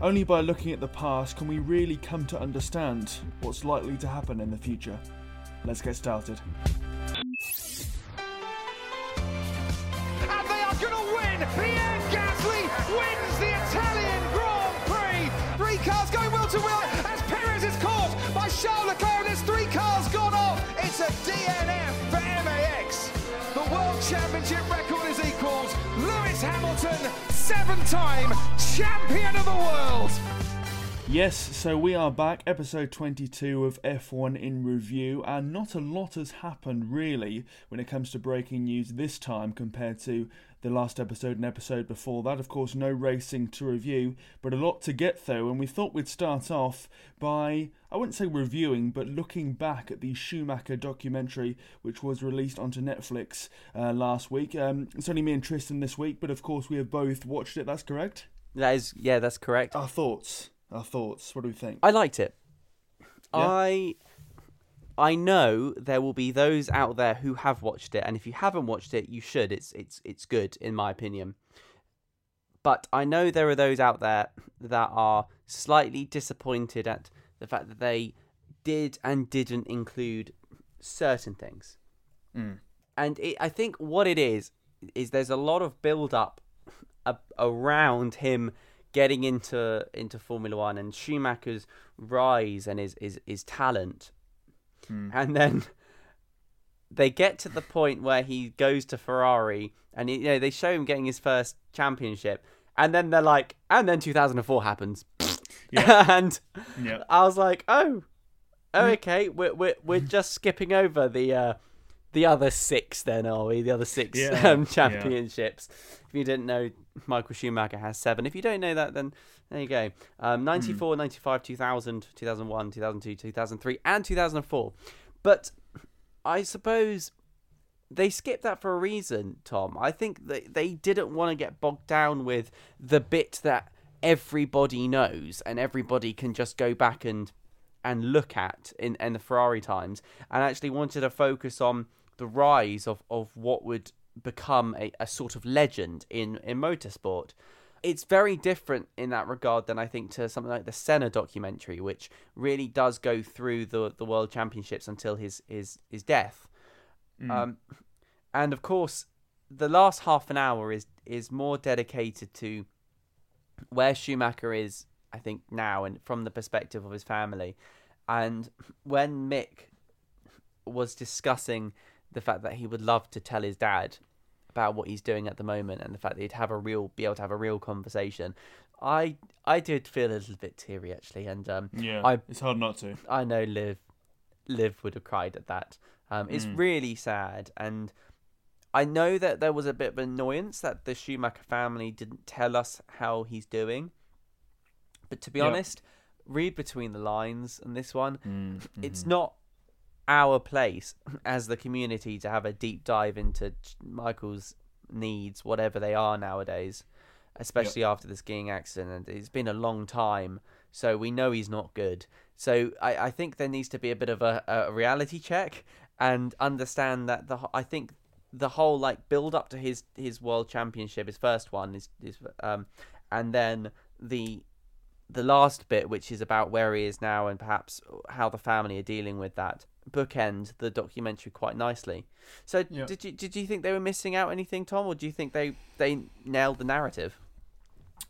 Only by looking at the past can we really come to understand what's likely to happen in the future. Let's get started. And they are going to win! Pierre Gasly wins the Italian Grand Prix! Three cars going wheel to wheel as Perez is caught by Charles Leclerc Hamilton, seven-time champion of the world! Yes, so we are back, episode 22 of F1 in review, and not a lot has happened really when it comes to breaking news this time compared to the last episode and episode before that. Of course, no racing to review, but a lot to get through, and we thought we'd start off by, I wouldn't say reviewing, but looking back at the Schumacher documentary which was released onto Netflix uh, last week. Um, it's only me and Tristan this week, but of course, we have both watched it, that's correct? That is, yeah, that's correct. Our thoughts. Our thoughts. What do we think? I liked it. Yeah? I I know there will be those out there who have watched it, and if you haven't watched it, you should. It's it's it's good in my opinion. But I know there are those out there that are slightly disappointed at the fact that they did and didn't include certain things. Mm. And it, I think what it is is there's a lot of build up around him getting into into Formula One and Schumacher's rise and his his, his talent, and then they get to the point where he goes to Ferrari and you know they show him getting his first championship, and then they're like, and then 2004 happens, and Yeah. I was like, oh, oh okay, we're we're we're just skipping over the. Uh, the other six, then, are we? The other six Yeah, um, yeah. championships. If you didn't know, Michael Schumacher has seven. If you don't know that, then there you go. Um, 94, 95, 2000, 2001, 2002, 2003, and 2004. But I suppose they skipped that for a reason, Tom. I think they, they didn't want to get bogged down with the bit that everybody knows and everybody can just go back and and look at in, in the Ferrari times and actually wanted to focus on the rise of, of what would become a, a sort of legend in, in motorsport. It's very different in that regard than I think to something like the Senna documentary, which really does go through the, the world championships until his, his, his death. Um, and of course, the last half an hour is is more dedicated to where Schumacher is, I think now, and from the perspective of his family. And when Mick was discussing the fact that he would love to tell his dad about what he's doing at the moment, and the fact that he'd have a real, be able to have a real conversation, I I did feel a little bit teary actually, and um, Yeah. I it's hard not to. I know Liv Liv would have cried at that. Um, it's really sad, and I know that there was a bit of annoyance that the Schumacher family didn't tell us how he's doing. But to be Yeah. honest, read between the lines in this one. Mm-hmm. It's not our place as the community to have a deep dive into Michael's needs, whatever they are nowadays, especially after the skiing accident. It's been a long time, so we know he's not good. So I, I think there needs to be a bit of a, a reality check and understand that the I think the whole like build up to his his world championship, his first one, is is um, and then the the last bit, which is about where he is now and perhaps how the family are dealing with that, bookend the documentary quite nicely. So, Yeah. did you did you think they were missing out anything, Tom, or do you think they they nailed the narrative?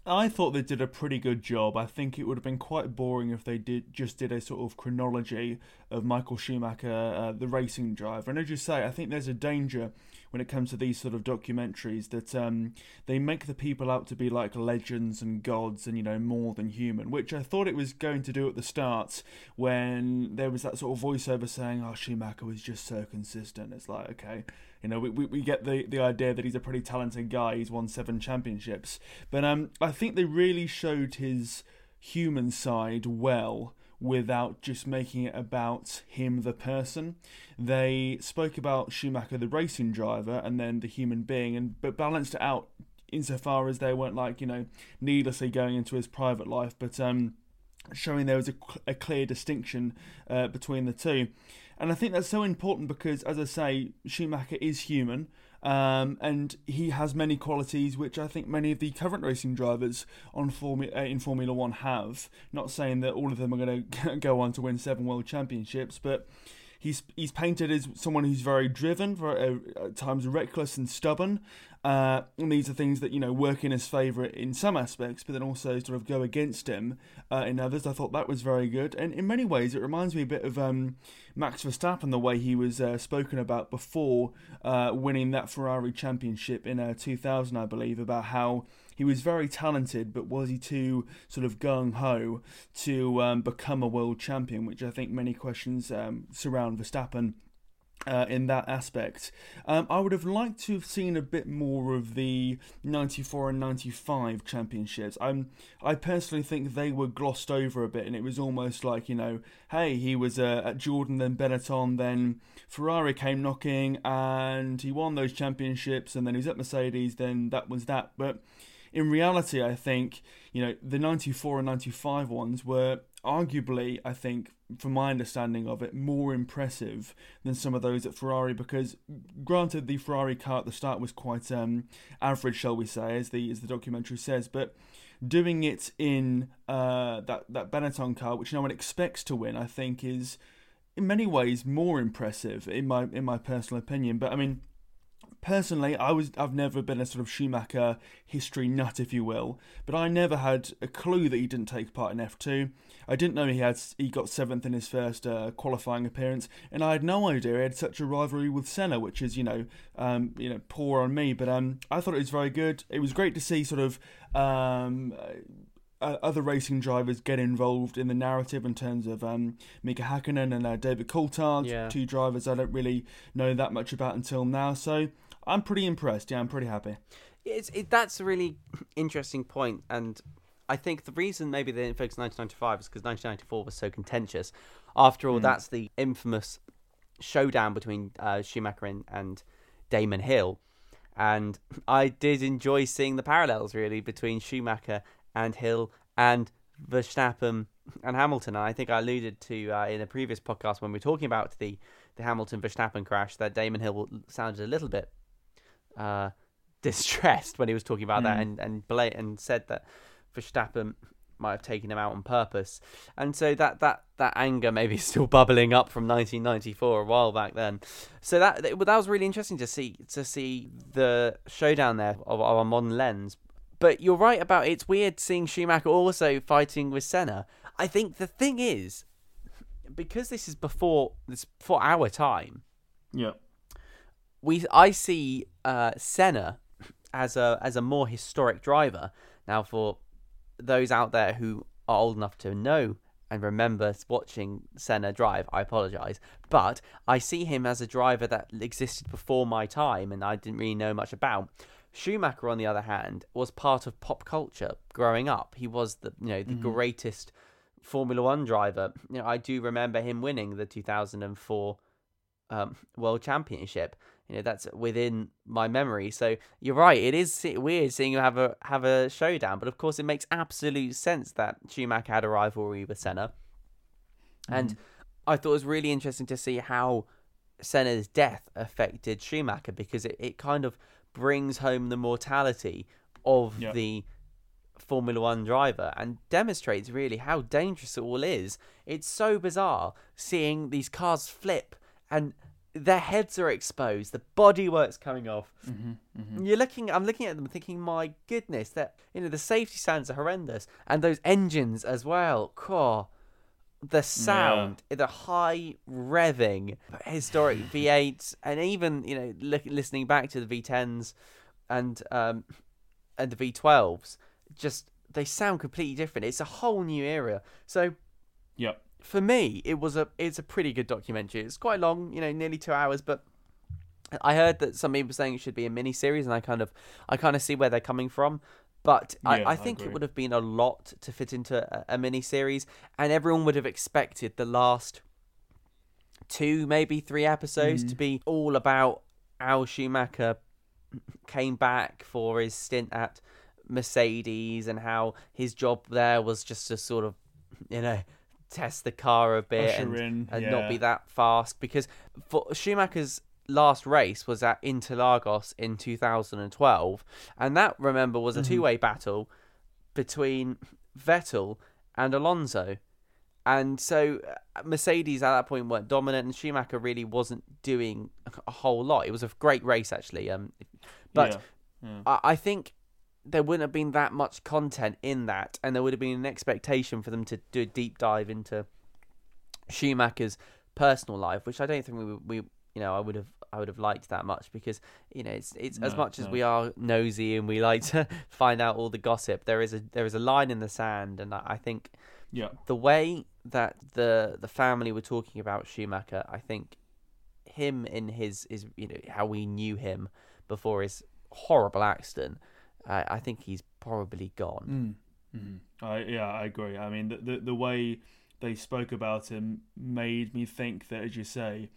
I thought they did a pretty good job. I think it would have been quite boring if they did just did a sort of chronology of Michael Schumacher, uh, the racing driver. And as you say, I think there's a danger when it comes to these sort of documentaries that um, they make the people out to be like legends and gods and you know more than human, which I thought it was going to do at the start when there was that sort of voiceover saying, "Oh, Schumacher was just so consistent." It's like, okay, you know, we, we, we get the, the idea that he's a pretty talented guy. He's won seven championships. But um, I think they really showed his human side well without just making it about him, the person. They spoke about Schumacher, the racing driver, and then the human being, and but balanced it out insofar as they weren't like, you know, needlessly going into his private life, but um, showing there was a, a clear distinction uh, between the two. And I think that's so important because, as I say, Schumacher is human. Um, and he has many qualities which I think many of the current racing drivers on Formula uh, in Formula One have. Not saying that all of them are going to go on to win seven world championships, but he's he's painted as someone who's very driven, very, uh, at times reckless and stubborn. Uh, and these are things that you know work in his favour in some aspects, but then also sort of go against him uh, in others. I thought that was very good, and in many ways it reminds me a bit of um, Max Verstappen, the way he was uh, spoken about before uh, winning that Ferrari championship in uh, 2000, I believe, about how he was very talented, but was he too sort of gung ho to um, become a world champion? Which I think many questions um, surround Verstappen uh, in that aspect. Um, I would have liked to have seen a bit more of the 94 and 95 championships. I'm, I personally think they were glossed over a bit, and it was almost like, you know, hey, he was uh, at Jordan, then Benetton, then Ferrari came knocking, and he won those championships, and then he was at Mercedes, then that was that. But in reality, I think, you know, the 94 and 95 ones were arguably, I think, from my understanding of it, more impressive than some of those at Ferrari. Because, granted, the Ferrari car at the start was quite um, average, shall we say, as the as the documentary says, but doing it in uh, that that Benetton car, which no one expects to win, I think is in many ways more impressive in my in my personal opinion. But I mean, personally, I was I've never been a sort of Schumacher history nut, if you will, but I never had a clue that he didn't take part in F2. I didn't know he had he got seventh in his first uh, qualifying appearance, and I had no idea he had such a rivalry with Senna, which is you know um, you know poor on me. But um, I thought it was very good. It was great to see sort of. Um, uh, other racing drivers get involved in the narrative in terms of um, Mika Hakkinen and uh, David Coulthard, Yeah. two drivers I don't really know that much about until now. So I'm pretty impressed. Yeah, I'm pretty happy. It's it, that's a really interesting point, and I think the reason maybe they didn't focus on 1995 is because 1994 was so contentious. After all, that's the infamous showdown between uh, Schumacher and, and Damon Hill, and I did enjoy seeing the parallels really between Schumacher and Hill and Verstappen and Hamilton. And I think I alluded to uh, in a previous podcast when we were talking about the the Hamilton Verstappen crash that Damon Hill sounded a little bit uh, distressed when he was talking about that and and bla- and said that Verstappen might have taken him out on purpose, and so that that that anger maybe is still bubbling up from 1994 a while back then. So that that that was really interesting to see to see the showdown there of, of a modern lens. But you're right about it's weird seeing Schumacher also fighting with Senna. I think the thing is because this is before this for our time Yeah. we I see uh, Senna as a as a more historic driver. Now, for those out there who are old enough to know and remember watching Senna drive, I apologize, but I see him as a driver that existed before my time and I didn't really know much about. Schumacher, on the other hand, was part of pop culture growing up. He was the you know the greatest Formula One driver. You know, I do remember him winning the 2004 um, World Championship. You know, that's within my memory. So you're right. It is weird seeing you have a have a showdown, but of course it makes absolute sense that Schumacher had a rivalry with Senna, and I thought it was really interesting to see how Senna's death affected Schumacher because it, it kind of brings home the mortality of Yeah. the Formula One driver and demonstrates really how dangerous it all is. It's so bizarre seeing these cars flip and their heads are exposed, the bodywork's coming off. Mm-hmm, mm-hmm. You're looking, I'm looking at them thinking, my goodness, that you know the safety stands are horrendous, and those engines as well. Cool. The sound, the high revving, historic V8s, and even you know look, listening back to the V10s and um and the V12s, just they sound completely different. It's a whole new era. So Yeah. for me, it was a it's a pretty good documentary. It's quite long, you know, nearly two hours, but I heard that some people were saying it should be a mini series, and I kind of I kind of see where they're coming from. But Yeah, I, I I think it would have been a lot to fit into a, a mini series, and everyone would have expected the last two, maybe three episodes to mm-hmm. be all about how Schumacher came back for his stint at Mercedes and how his job there was just to sort of, you know, test the car a bit Usher and, in, and not be that fast because for Schumacher's last race was at Interlagos in 2012, and that remember was a Mm-hmm. two-way battle between Vettel and Alonso. And so uh, Mercedes at that point weren't dominant, and Schumacher really wasn't doing a whole lot. It was a great race, actually. Um, but Yeah, yeah. I, I think there wouldn't have been that much content in that, and there would have been an expectation for them to do a deep dive into Schumacher's personal life, which I don't think we we you know I would have I would have liked that much because you know it's it's as No, much as we are nosy and we like to find out all the gossip. There is a there is a line in the sand, and I think yeah. the way that the the family were talking about Schumacher, I think him in his his you know how we knew him before his horrible accident, I I think he's probably gone. Mm. hmm I, yeah, I agree. I mean, the, the the way they spoke about him made me think that, as you say,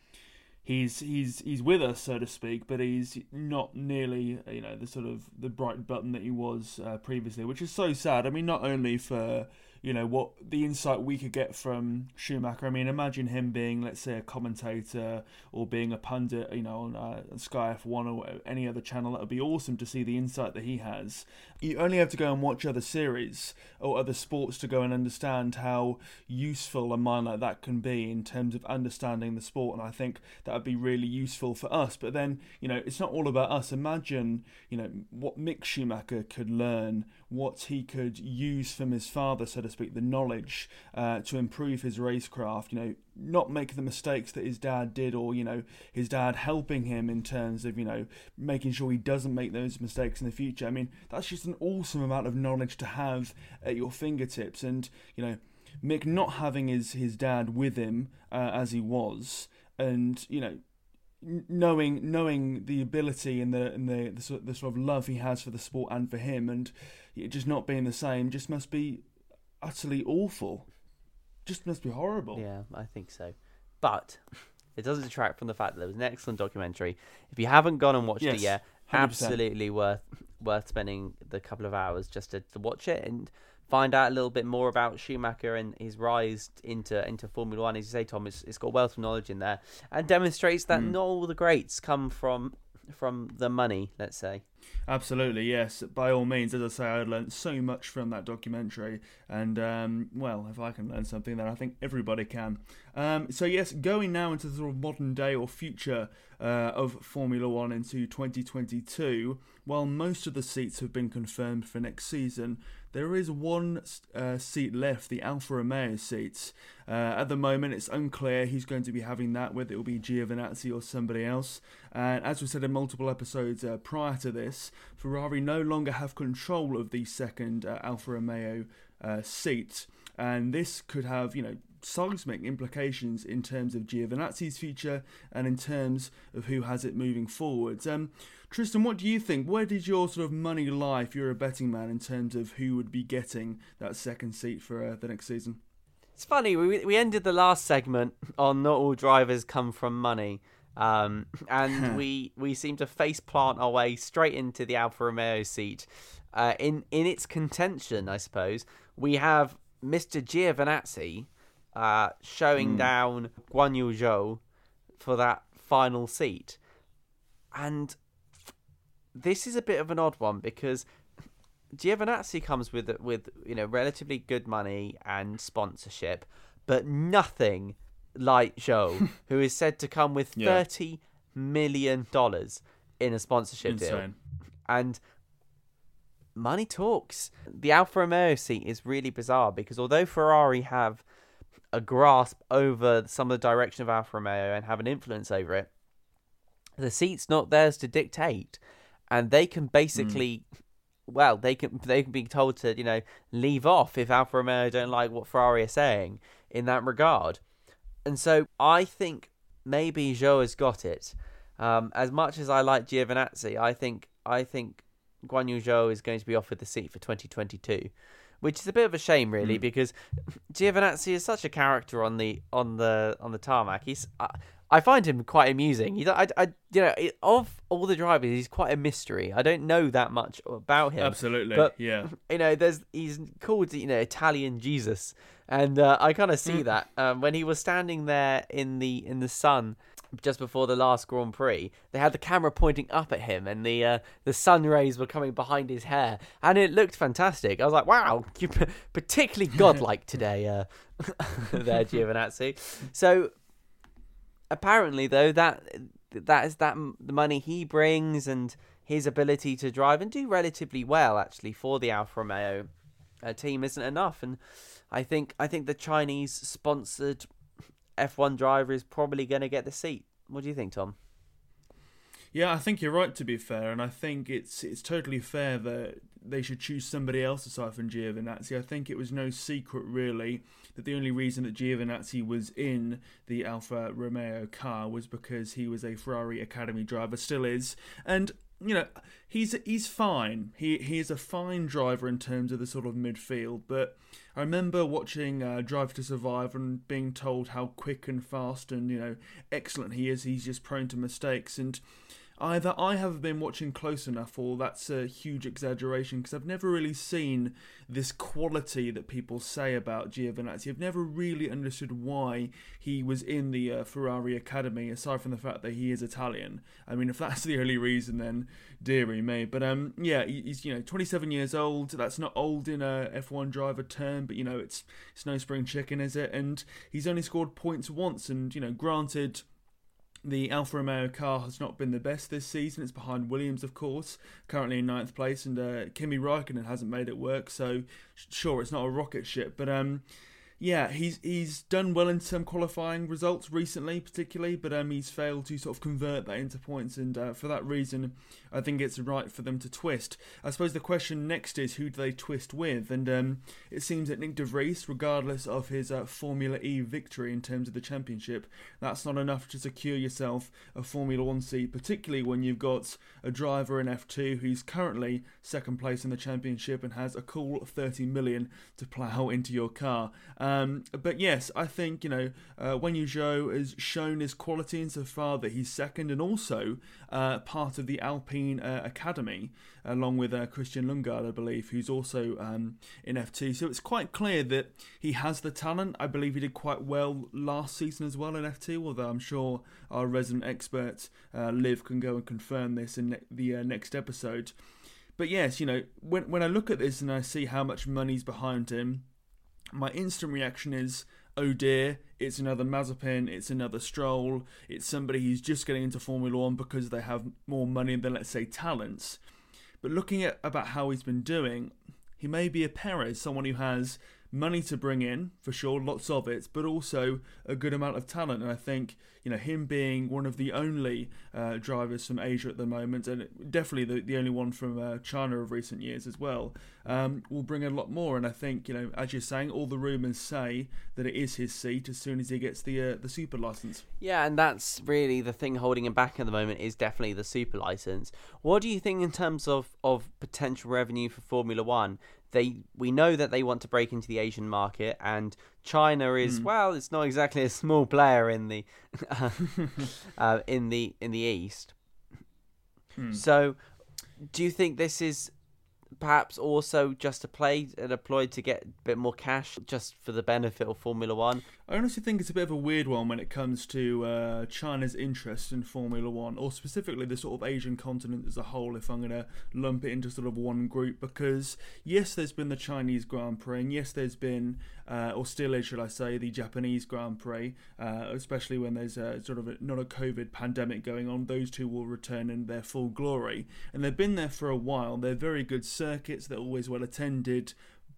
he's he's he's with us, so to speak, but he's not nearly you know the sort of the bright button that he was uh, previously, which is so sad. I mean, not only for you know what the insight we could get from Schumacher. I mean, imagine him being, let's say, a commentator or being a pundit, you know, on uh, Sky F1 or any other channel. That would be awesome to see the insight that he has. You only have to go and watch other series or other sports to go and understand how useful a mind like that can be in terms of understanding the sport. And I think that would be really useful for us. But then, you know, it's not all about us. Imagine, you know, what Mick Schumacher could learn, what he could use from his father, so to speak, the knowledge uh, to improve his racecraft. You know, not make the mistakes that his dad did, or you know, his dad helping him in terms of you know making sure he doesn't make those mistakes in the future. I mean, that's just an awesome amount of knowledge to have at your fingertips, and you know. Mick not having his, his dad with him uh, as he was, and you know, knowing knowing the ability and the and the the sort, the sort of love he has for the sport and for him, and it just not being the same, just must be utterly awful. Just must be horrible. Yeah, I think so. But it doesn't detract from the fact that there was an excellent documentary. If you haven't gone and watched it Yes, yet, 100%. absolutely worth worth spending the couple of hours just to, to watch it and find out a little bit more about Schumacher and his rise into into Formula One. As you say, Tom, it's, it's got a wealth of knowledge in there and demonstrates that Mm. not all the greats come from from the money. Let's say. Absolutely, yes. By all means, as I say, I learned so much from that documentary, and um, well, if I can learn something, then I think everybody can. Um, so yes, going now into the sort of modern day or future uh, of Formula One into 2022. While most of the seats have been confirmed for next season, there is one uh, seat left, the Alfa Romeo seats. Uh, at the moment, it's unclear who's going to be having that, whether it will be Giovinazzi or somebody else. And as we said in multiple episodes uh, prior to this, Ferrari no longer have control of the second uh, Alfa Romeo uh, seat, and this could have, you know, seismic implications in terms of Giovinazzi's future and in terms of who has it moving forwards. Um, Tristan, what do you think? Where did your sort of money lie if you're a betting man in terms of who would be getting that second seat for uh, the next season? It's funny. We we ended the last segment on not all drivers come from money, um, and we we seem to face plant our way straight into the Alfa Romeo seat. Uh, in in its contention, I suppose we have Mr. Giovinazzi uh, showing down Guan Yu Zhou for that final seat, and this is a bit of an odd one because Giovinazzi comes with with you know relatively good money and sponsorship, but nothing like Zhou who is said to come with Yeah. thirty million dollars in a sponsorship deal, and money talks. The Alfa Romeo seat is really bizarre because although Ferrari have a grasp over some of the direction of Alfa Romeo and have an influence over it, the seat's not theirs to dictate, and they can basically, hmm. well, they can they can be told to you know leave off if Alfa Romeo don't like what Ferrari are saying in that regard, and so I think maybe Zhou has got it. Um, as much as I like Giovinazzi, I think I think Guan Yu Zhou is going to be offered the seat for 2022, which is a bit of a shame, really, because Giovinazzi is such a character on the on the on the tarmac. He's I, I find him quite amusing. He's I, I you know of all the drivers, he's quite a mystery. I don't know that much about him. Absolutely, But yeah. you know, there's he's called you know Italian Jesus, and uh, I kind of see that um, when he was standing there in the in the sun just before the last Grand Prix, they had the camera pointing up at him, and the uh, the sun rays were coming behind his hair, and it looked fantastic. I was like, "Wow, you're particularly godlike today, uh, there, Giovinazzi." So apparently, though, that that is that the money he brings and his ability to drive and do relatively well actually for the Alfa Romeo uh, team isn't enough, and I think I think the Chinese sponsored F1 driver is probably going to get the seat. What do you think, Tom? Yeah, I think you're right to be fair, and I think it's it's totally fair that they should choose somebody else aside from Giovinazzi. I think it was no secret really that the only reason that Giovinazzi was in the Alfa Romeo car was because he was a Ferrari Academy driver, still is, and you know he's he's fine. He he is a fine driver in terms of the sort of midfield, but I remember watching uh, Drive to Survive and being told how quick and fast and you know excellent he is. He's just prone to mistakes, and either I have been watching close enough or that's a huge exaggeration because I've never really seen this quality that people say about Giovinazzi. I've never really understood why he was in the uh, Ferrari Academy, aside from the fact that he is Italian. I mean, if that's the only reason, then dearie me. But um, yeah, he's you know 27 years old. That's not old in a F1 driver term, but you know it's it's no spring chicken, is it? And he's only scored points once, and you know, granted the Alfa Romeo car has not been the best this season. It's behind Williams, of course, currently in ninth place, and uh, Kimi Raikkonen hasn't made it work. So, sure, it's not a rocket ship, but um, yeah, he's he's done well in some qualifying results recently, particularly, but um, he's failed to sort of convert that into points, and uh, for that reason, I think it's right for them to twist. I suppose the question next is who do they twist with, and um, it seems that Nick de Vries, regardless of his uh, Formula E victory in terms of the championship, that's not enough to secure yourself a Formula One seat, particularly when you've got a driver in F2 who's currently second place in the championship and has a cool 30 million to plough into your car. Um, but yes, I think, you know, uh, Guanyu Zhou has shown his quality insofar that he's second and also uh, part of the Alpine uh, Academy, along with uh, Christian Lundgaard, I believe, who's also um, in F2. So it's quite clear that he has the talent. I believe he did quite well last season as well in F2, although I'm sure our resident expert, uh, Liv, can go and confirm this in ne- the uh, next episode. But yes, you know, when when I look at this and I see how much money's behind him, my instant reaction is, oh dear, it's another Mazepin, it's another Stroll, it's somebody who's just getting into Formula One because they have more money than, let's say, talents. But looking at about how he's been doing, he may be a Perez, someone who has money to bring in for sure, lots of it, but also a good amount of talent. And I think you know him being one of the only uh, drivers from Asia at the moment, and definitely the, the only one from uh, China of recent years as well, um, will bring a lot more. And I think you know, as you're saying, all the rumours say that it is his seat as soon as he gets the uh, the super license. Yeah, and that's really the thing holding him back at the moment is definitely the super license. What do you think in terms of of potential revenue for Formula One? They we know that they want to break into the Asian market, and China is mm. well, it's not exactly a small player in the uh, in the in the East. Mm. So, do you think this is perhaps also just a play ploy to get a bit more cash just for the benefit of Formula One? I honestly think it's a bit of a weird one when it comes to uh, China's interest in Formula One, or specifically the sort of Asian continent as a whole, if I'm going to lump it into sort of one group. Because, yes, there's been the Chinese Grand Prix, and yes, there's been, uh, or still is, should I say, the Japanese Grand Prix, uh, especially when there's a, sort of a, not a COVID pandemic going on. Those two will return in their full glory. And they've been there for a while. They're very good circuits, they're always well attended.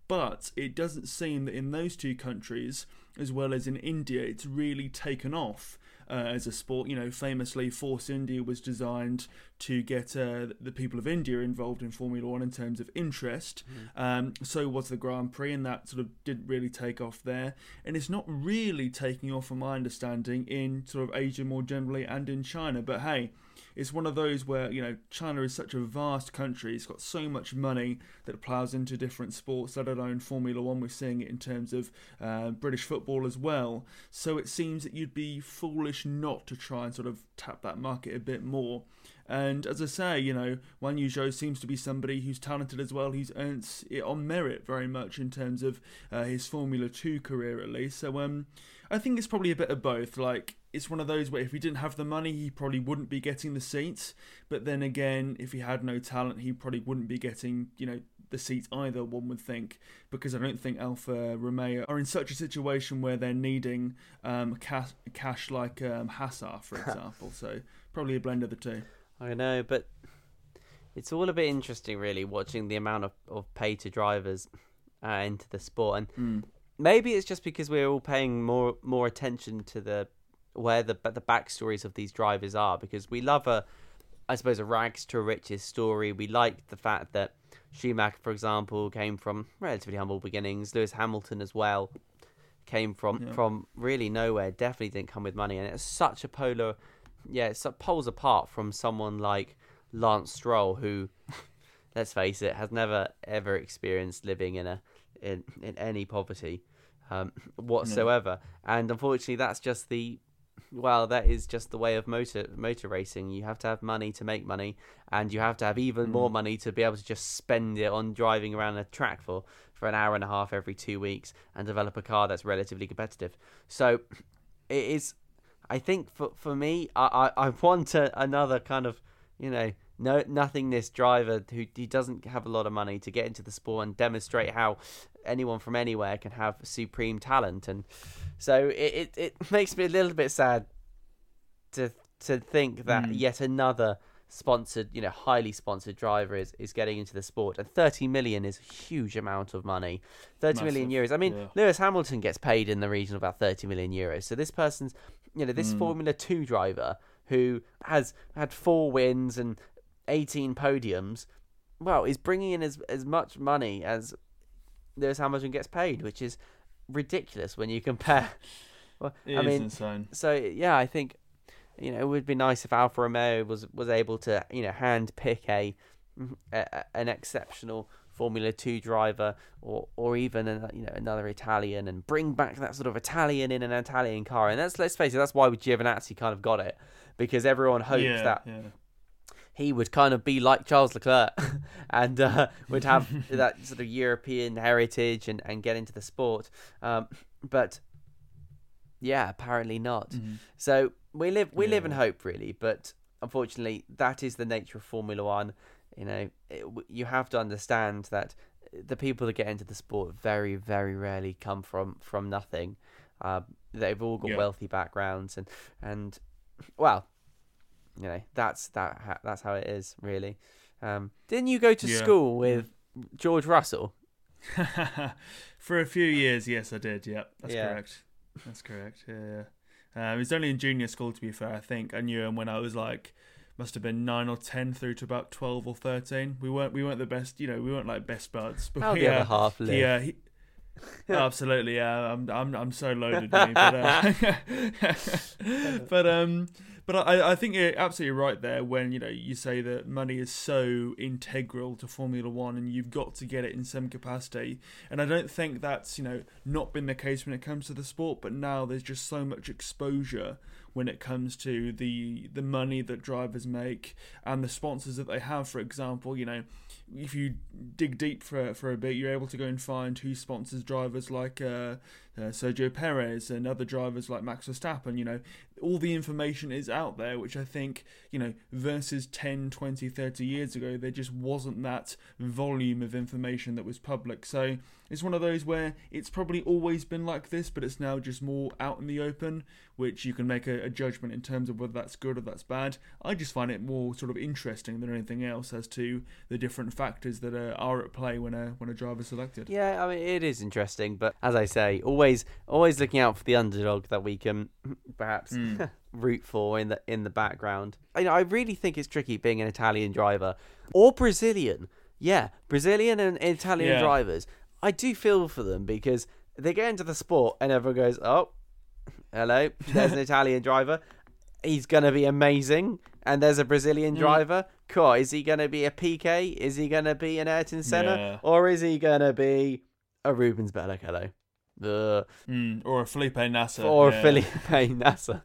But it doesn't seem that in those two countries, as well as in India, it's really taken off. Uh, as a sport. You know, famously, Force India was designed to get uh, the people of India involved in Formula One in terms of interest. Mm. Um, so was the Grand Prix, and that sort of didn't really take off there. And it's not really taking off, from my understanding, in sort of Asia more generally and in China. But hey, it's one of those where you know China is such a vast country. It's got so much money that plows into different sports, let alone Formula One. We're seeing it in terms of uh, British football as well. So it seems that you'd be foolish not to try and sort of tap that market a bit more. And as I say, you know, Guanyu Zhou seems to be somebody who's talented as well. He's earned it on merit very much in terms of uh, his Formula Two career, at least. So um, I think it's probably a bit of both. Like it's one of those where if he didn't have the money, he probably wouldn't be getting the seats. But then again, if he had no talent, he probably wouldn't be getting, you know, the seats either, one would think, because I don't think Alfa Romeo are in such a situation where they're needing um, cash, cash like um, Hassar, for example. so probably a blend of the two. I know, but it's all a bit interesting, really, watching the amount of, of pay to drivers uh, into the sport. And Mm. maybe it's just because we're all paying more more attention to the where the the backstories of these drivers are because we love a I suppose a rags to riches story. We like the fact that Schumacher, for example, came from relatively humble beginnings. Lewis Hamilton as well came from Yeah. from really nowhere. Definitely didn't come with money, and it's such a polar. Yeah, it's a poles apart from someone like Lance Stroll, who, let's face it, has never ever experienced living in a in in any poverty um, whatsoever. And unfortunately, that's just the well, that is just the way of motor motor racing. You have to have money to make money, and you have to have even more hmm. money to be able to just spend it on driving around a track for for an hour and a half every two weeks and develop a car that's relatively competitive. So it is. I think for for me, I I, I want a, another kind of you know no nothingness driver who he doesn't have a lot of money to get into the sport and demonstrate how anyone from anywhere can have supreme talent and so it, it, it makes me a little bit sad to to think that Mm. yet another sponsored you know highly sponsored driver is, is getting into the sport and 30 million is a huge amount of money 30 million Massive, euros i mean yeah. lewis hamilton gets paid in the region of about 30 million euros so this person's you know this Mm. formula 2 driver who has had four wins and 18 podiums well is bringing in as as much money as lewis hamilton gets paid which is ridiculous when you compare well, It i is mean insane. so yeah, I think you know it would be nice if Alfa Romeo was was able to you know hand pick a, mm, a a- an exceptional Formula Two driver or or even a, you know another Italian and bring back that sort of Italian in an Italian car. And that's let's face it, that's why Giovinazzi kind of got it because everyone hopes yeah, that yeah. He would kind of be like Charles Leclerc and uh, would have that sort of European heritage and, and get into the sport. Um, but yeah, apparently not. Mhm. So we live we live in hope really, but unfortunately that is the nature of Formula One. You know, it, you have to understand that the people that get into the sport very very rarely come from from nothing. Uh, they've all got Yeah. wealthy backgrounds and and well, you know that's that ha- that's how it is really. Um, didn't you go to Yeah. school with George Russell? For a few years, yes, I did. Yeah, that's Yeah. correct. That's correct. Yeah, yeah. Um, he was only in junior school, to be fair. I think I knew him when I was like, must have been nine or ten through to about twelve or thirteen. We weren't we weren't the best, you know, we weren't like best buds. But How we, the uh, other half live? he, uh, absolutely, yeah. I'm I'm I'm so loaded, mate, but uh, but um, but I I think you're absolutely right there when you know you say that money is so integral to Formula One and you've got to get it in some capacity. And I don't think that's you know not been the case when it comes to the sport, but now there's just so much exposure when it comes to the the money that drivers make and the sponsors that they have. For example, you know, if you dig deep for for a bit, you're able to go and find who sponsors drivers like uh, uh, Sergio Perez and other drivers like Max Verstappen. You know, all the information is out there, which I think you know versus 10, 20, 30 years ago, there just wasn't that volume of information that was public. So it's one of those where it's probably always been like this, but it's now just more out in the open, which you can make a, a judgment in terms of whether that's good or that's bad. I just find it more sort of interesting than anything else as to the different factors that are, are at play when a when a driver's selected. Yeah, I mean it is interesting, but as I say, always always always looking out for the underdog that we can perhaps hmm. root for in the in the background. I, I really think it's tricky being an Italian driver or Brazilian. Yeah, Brazilian and Italian Yeah. drivers. I do feel for them because they get into the sport and everyone goes, "Oh, hello, there's an Italian driver. He's gonna be amazing." And there's a Brazilian hmm. driver. Cool. Is he gonna be a Piquet? Is he gonna be an Ayrton Senna? Yeah. Or is he gonna be a Rubens Barrichello? Ugh. Mm, or a Felipe Massa. Or yeah. Felipe Massa.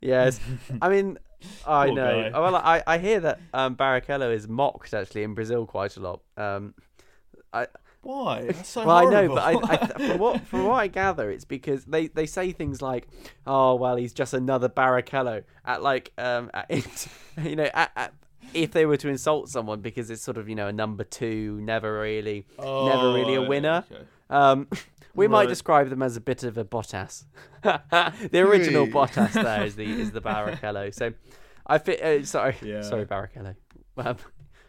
Yes. I mean, I Poor know. guy. Well, I, I hear that um, Barrichello is mocked actually in Brazil quite a lot. Um, I Why? That's so well, horrible. I know, but I, I, from what from what I gather, it's because they, they say things like, "Oh, well, he's just another Barrichello." At like, um, at, you know, at, at, if they were to insult someone because it's sort of you know a number two, never really, never really a Oh, winner. okay. Um, we might describe them as a bit of a Bottas. the original Hey. Bottas there is the is the Barrichello. So I fit. Uh, sorry, Yeah. sorry, Barrichello. Um,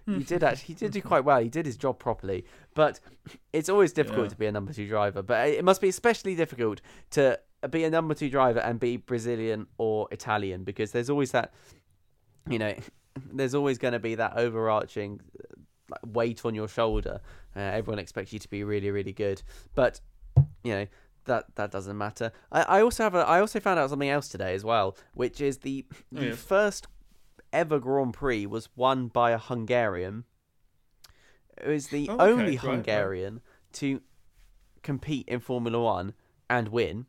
he did actually. He did do quite well. He did his job properly. But it's always difficult Yeah. to be a number two driver. But it must be especially difficult to be a number two driver and be Brazilian or Italian because there's always that. You know, there's always going to be that overarching weight on your shoulder. Uh, everyone expects you to be really, really good, but you know that that doesn't matter. I, I also have a I also found out something else today as well, which is the the yes. first ever Grand Prix was won by a Hungarian. It was the Oh, okay, only right, right. Hungarian to compete in Formula One and win.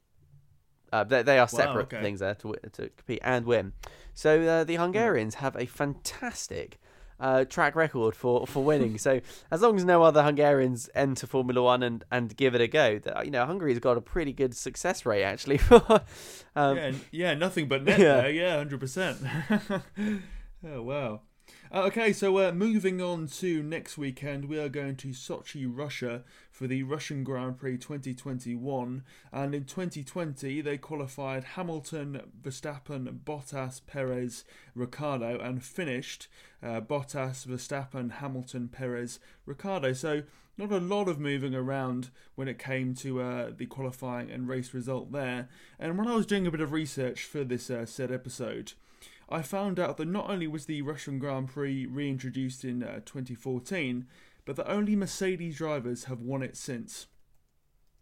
Uh, they, they are separate okay. things there to to compete and win. So uh, the Hungarians have a fantastic uh, track record for, for winning. so as long as no other Hungarians enter Formula One and, and give it a go, that, you know Hungary's got a pretty good success rate actually. um, yeah, yeah, nothing but net Yeah. there. Yeah, hundred percent. Oh wow. Okay, so uh, moving on to next weekend, we are going to Sochi, Russia for the Russian Grand Prix 2021. And in 2020, they qualified Hamilton, Verstappen, Bottas, Perez, Ricciardo, and finished uh, Bottas, Verstappen, Hamilton, Perez, Ricciardo. So not a lot of moving around when it came to uh, the qualifying and race result there. And when I was doing a bit of research for this uh, said episode, I found out that not only was the Russian Grand Prix reintroduced in uh, 2014, but that only Mercedes drivers have won it since.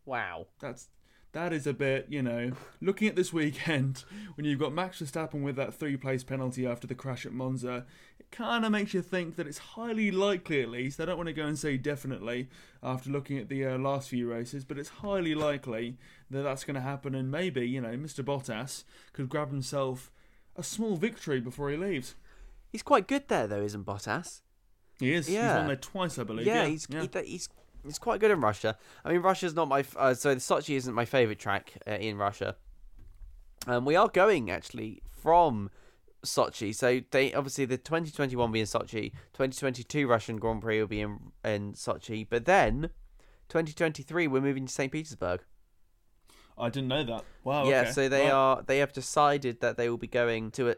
wow. That's that is a bit, you know, looking at this weekend when you've got Max Verstappen with that three-place penalty after the crash at Monza, it kind of makes you think that it's highly likely, at least. I don't want to go and say definitely after looking at the uh, last few races, but it's highly likely that that's going to happen, and maybe, you know, Mr. Bottas could grab himself a small victory before he leaves. He's quite good there though, isn't Bottas? He is. He's Yeah. won there twice, I believe. Yeah, Yeah, he's yeah. he- he's he's quite good in Russia. I mean, Russia's not my uh, so the Sochi isn't my favorite track uh, in Russia. Um, we are going actually from Sochi, so they obviously the 2021 will be in Sochi, 2022 Russian Grand Prix will be in in Sochi, but then 2023 we're moving to St Petersburg. I didn't know that. Wow. yeah, okay. so they Right. are they have decided that they will be going to a,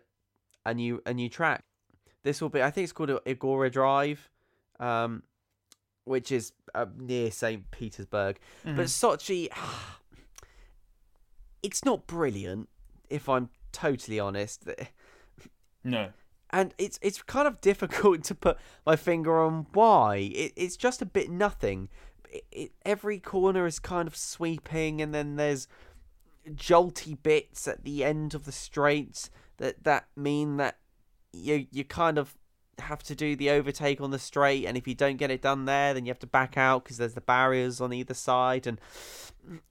a new a new track. This will be I think it's called Igora Drive, um, which is uh, near St Petersburg. Mm-hmm. But Sochi, it's not brilliant if I'm totally honest. No. And it's it's kind of difficult to put my finger on why. It, it's just a bit nothing. It, it, every corner is kind of sweeping, and then there's jolty bits at the end of the straights that that mean that you you kind of have to do the overtake on the straight, and if you don't get it done there, then you have to back out because there's the barriers on either side, and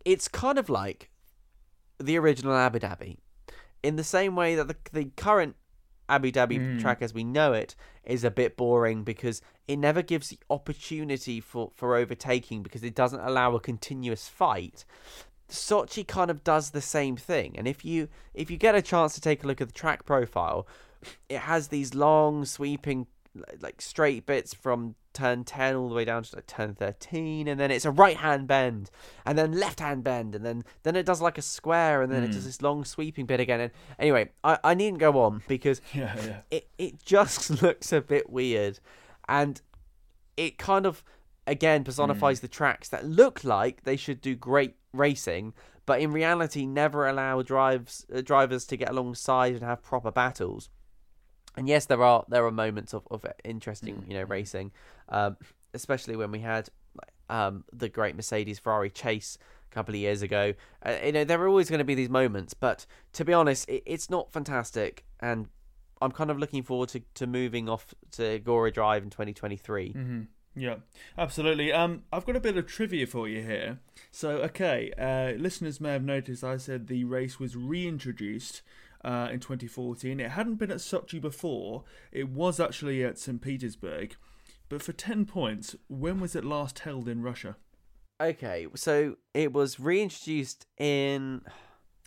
it's kind of like the original Abu Dhabi, in the same way that the the current Abu Dhabi Mm. track as we know it is a bit boring because it never gives the opportunity for, for overtaking because it doesn't allow a continuous fight. Sochi kind of does the same thing, and if you if you get a chance to take a look at the track profile, it has these long sweeping like straight bits from turn 10 all the way down to like turn 13 and then it's a right hand bend and then left hand bend and then then it does like a square and then it does this long sweeping bit again and anyway I, I needn't go on because Yeah, yeah. it, it just looks a bit weird and it kind of again personifies the tracks that look like they should do great racing but in reality never allow drives uh, drivers to get alongside and have proper battles and yes there are there are moments of, of interesting you know racing um, especially when we had um, the great mercedes ferrari chase a couple of years ago uh, you know there are always going to be these moments but to be honest it, it's not fantastic and i'm kind of looking forward to, to moving off to gora drive in 2023 Mm-hmm. Yeah, absolutely. Um, I've got a bit of trivia for you here. So, okay, uh, listeners may have noticed I said the race was reintroduced uh, in 2014. It hadn't been at Sochi before. It was actually at St. Petersburg. but for 10 points, when was it last held in Russia? Okay, so it was reintroduced in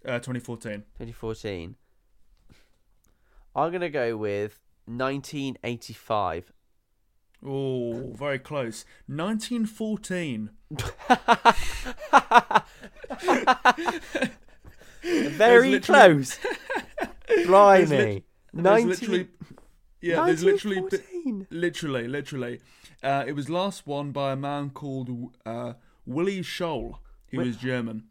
Uh, 2014. 2014. I'm gonna go with 1985. Oh, very close. 1914. Very close. Blimey. There's 19... literally, yeah, there's literally, literally, literally. Uh, it was last won by a man called uh, Willy Scholl, who was German.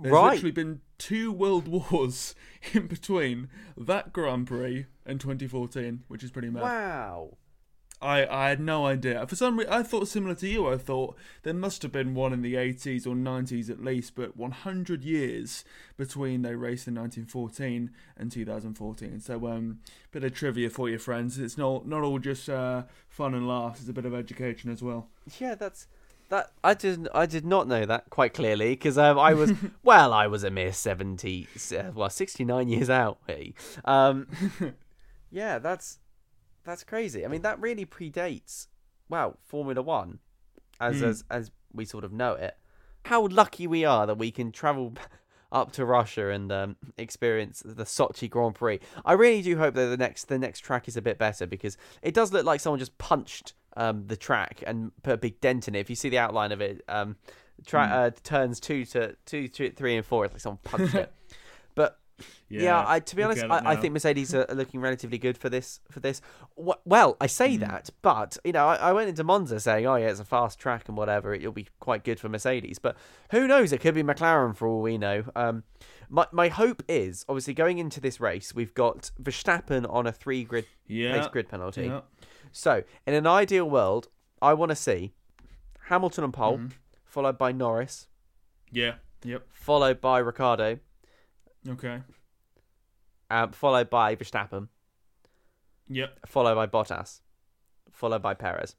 There's Right. literally been two world wars in between that Grand Prix and 2014, which is pretty mad. Wow. I, I had no idea. For some reason, I thought similar to you. I thought there must have been one in the 80s or 90s at least, but 100 years between they raced in 1914 and 2014. So, um, bit of trivia for your friends. It's not not all just uh, fun and laughs. It's a bit of education as well. Yeah, that's that. I didn't. I did not know that quite clearly because um, I was well. I was a mere seventy, well, sixty nine years out. Hey, um, yeah, that's that's crazy. I mean, that really predates well Formula One, as Hmm. as as we sort of know it. How lucky we are that we can travel up to Russia and um, experience the Sochi Grand Prix. I really do hope that the next the next track is a bit better because it does look like someone just punched um, the track and put a big dent in it. If you see the outline of it, um, tra- Hmm. uh, turns two to two, two, three, and four. It's like someone punched it. But yeah, I, to be honest, I, I think Mercedes are looking relatively good for this. For this, well, I say Hmm. that, but you know, I, I went into Monza saying, "Oh yeah, it's a fast track and whatever. It'll be quite good for Mercedes." But who knows? It could be McLaren for all we know. Um, my my hope is obviously going into this race, we've got Verstappen on a three grid yeah, place grid penalty. yeah. So, in an ideal world, I want to see Hamilton and pole, Mm-hmm. followed by Norris, yeah, yep, followed by Ricciardo, okay, um, followed by Verstappen, yep. followed by Bottas, followed by Perez.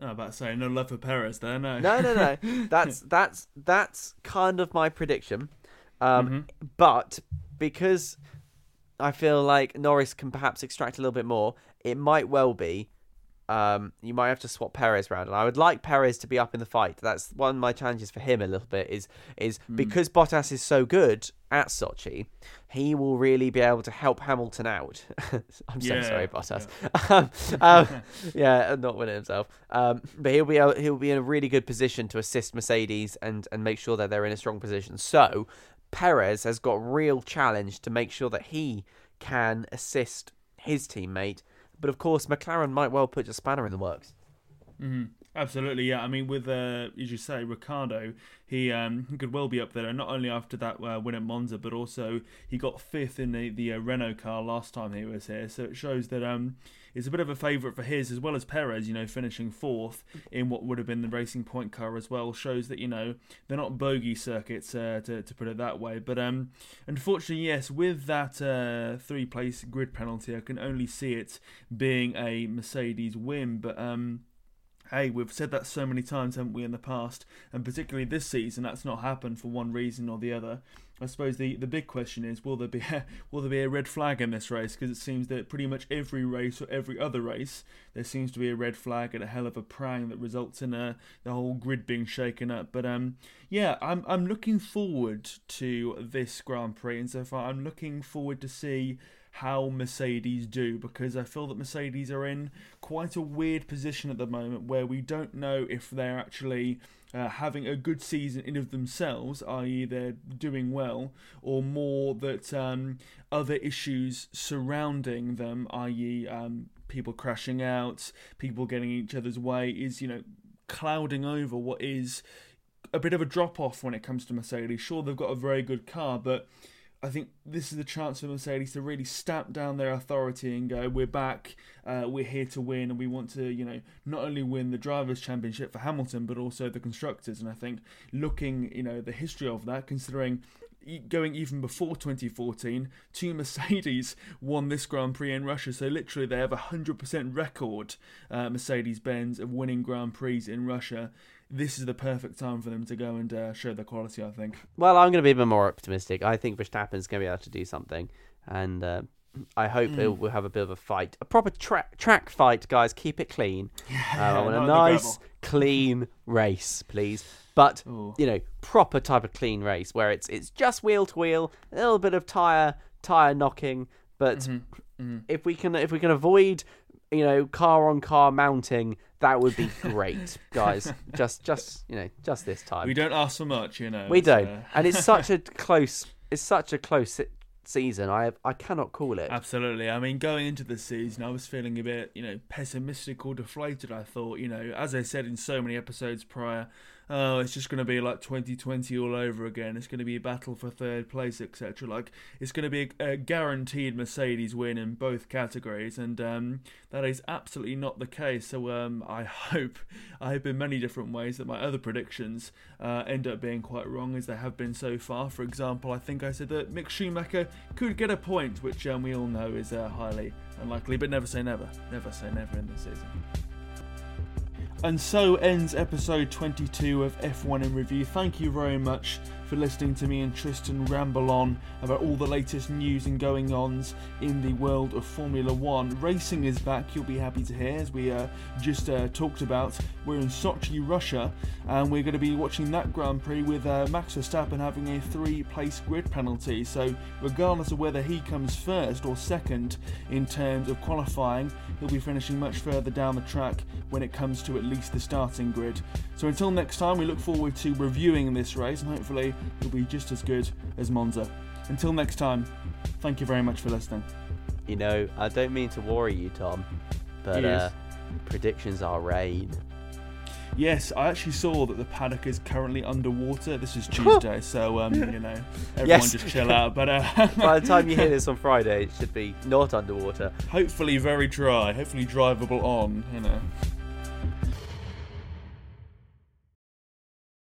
I about to say no love for Perez there, no. No, no, no. that's that's that's kind of my prediction. Um, Mhm. But because I feel like Norris can perhaps extract a little bit more, it might well be. Um, you might have to swap Perez around, and I would like Perez to be up in the fight. That's one of my challenges for him a little bit. Is is because Bottas is so good at Sochi, he will really be able to help Hamilton out. I'm so Yeah, sorry, Bottas. um, um, yeah, not winning himself. Um, but he'll be able, he'll be in a really good position to assist Mercedes and and make sure that they're in a strong position. So Perez has got real challenge to make sure that he can assist his teammate. But of course, McLaren might well put a spanner in the works. hmm Absolutely, yeah. I mean, with uh, as you say, Ricciardo, he um could well be up there. Not only after that uh, win at Monza, but also he got fifth in the the uh, Renault car last time he was here. So it shows that um it's a bit of a favourite for his as well as Perez. You know, finishing fourth in what would have been the Racing Point car as well shows that you know they're not bogey circuits uh, to to put it that way. But um unfortunately, yes, with that uh, three place grid penalty, I can only see it being a Mercedes win. But um hey, we've said that so many times, haven't we, in the past, and particularly this season, that's not happened for one reason or the other. I suppose the, the big question is, will there be a, will there be a red flag in this race? Because it seems that pretty much every race or every other race, there seems to be a red flag and a hell of a prang that results in a, the whole grid being shaken up. But um, yeah, I'm I'm looking forward to this Grand Prix, and so far I'm looking forward to see how Mercedes do because I feel that Mercedes are in quite a weird position at the moment where we don't know if they're actually uh, having a good season in of themselves, i.e., they're doing well, or more that um, other issues surrounding them, i.e., um, people crashing out, people getting each other's way, is you know clouding over what is a bit of a drop off when it comes to Mercedes. Sure, they've got a very good car, but I think this is the chance for Mercedes to really stamp down their authority and go, we're back, uh, we're here to win, and we want to, you know, not only win the Drivers' Championship for Hamilton, but also the Constructors. And I think looking, you know, the history of that, considering going even before 2014, two Mercedes won this Grand Prix in Russia. So literally, they have a 100% record, uh, Mercedes Benz, of winning Grand Prix in Russia. This is the perfect time for them to go and uh, show their quality, I think. Well, I'm going to be a bit more optimistic. I think Verstappen's going to be able to do something, and uh, I hope Hmm. it will have a bit of a fight, a proper track track fight, guys. Keep it clean. Uh, I want a nice, gravel. clean race, please. But Ooh. you know, proper type of clean race where it's it's just wheel to wheel, a little bit of tire tire knocking. But Mm-hmm. if we can if we can avoid you know car on car mounting, that would be great, guys. just just you know just this time We don't ask for much, you know. we don't, uh, and it's such a close it's such a close season. I I cannot call it. Absolutely. I mean, going into the season, I was feeling a bit, you know, pessimistic or deflated. I thought, you know, as I said in so many episodes prior, oh, it's just going to be like 2020 all over again. It's going to be a battle for third place, etc. Like, it's going to be a, a guaranteed Mercedes win in both categories, and um, that is absolutely not the case. So um, I hope, I hope in many different ways that my other predictions uh, end up being quite wrong, as they have been so far. For example, I think I said that Mick Schumacher could get a point, which um, we all know is uh, highly unlikely, but never say never. Never say never in this season. And so ends episode 22 of F1 in Review. Thank you very much for listening to me and Tristan ramble on about all the latest news and going ons in the world of Formula One. Racing is back, you'll be happy to hear, as we uh, just uh, talked about. We're in Sochi, Russia, and we're going to be watching that Grand Prix with uh, Max Verstappen having a three place grid penalty. So, regardless of whether he comes first or second in terms of qualifying, he'll be finishing much further down the track when it comes to at least the starting grid. So, until next time, we look forward to reviewing this race and hopefully it'll be just as good as Monza. Until next time, thank you very much for listening. You know, I don't mean to worry you, Tom, but uh, predictions are rain. Yes, I actually saw that the paddock is currently underwater. This is Tuesday, so um, you know, everyone Yes. just chill out. But uh, By the time you hear this on Friday, it should be not underwater. hopefully very dry, hopefully drivable on. You know.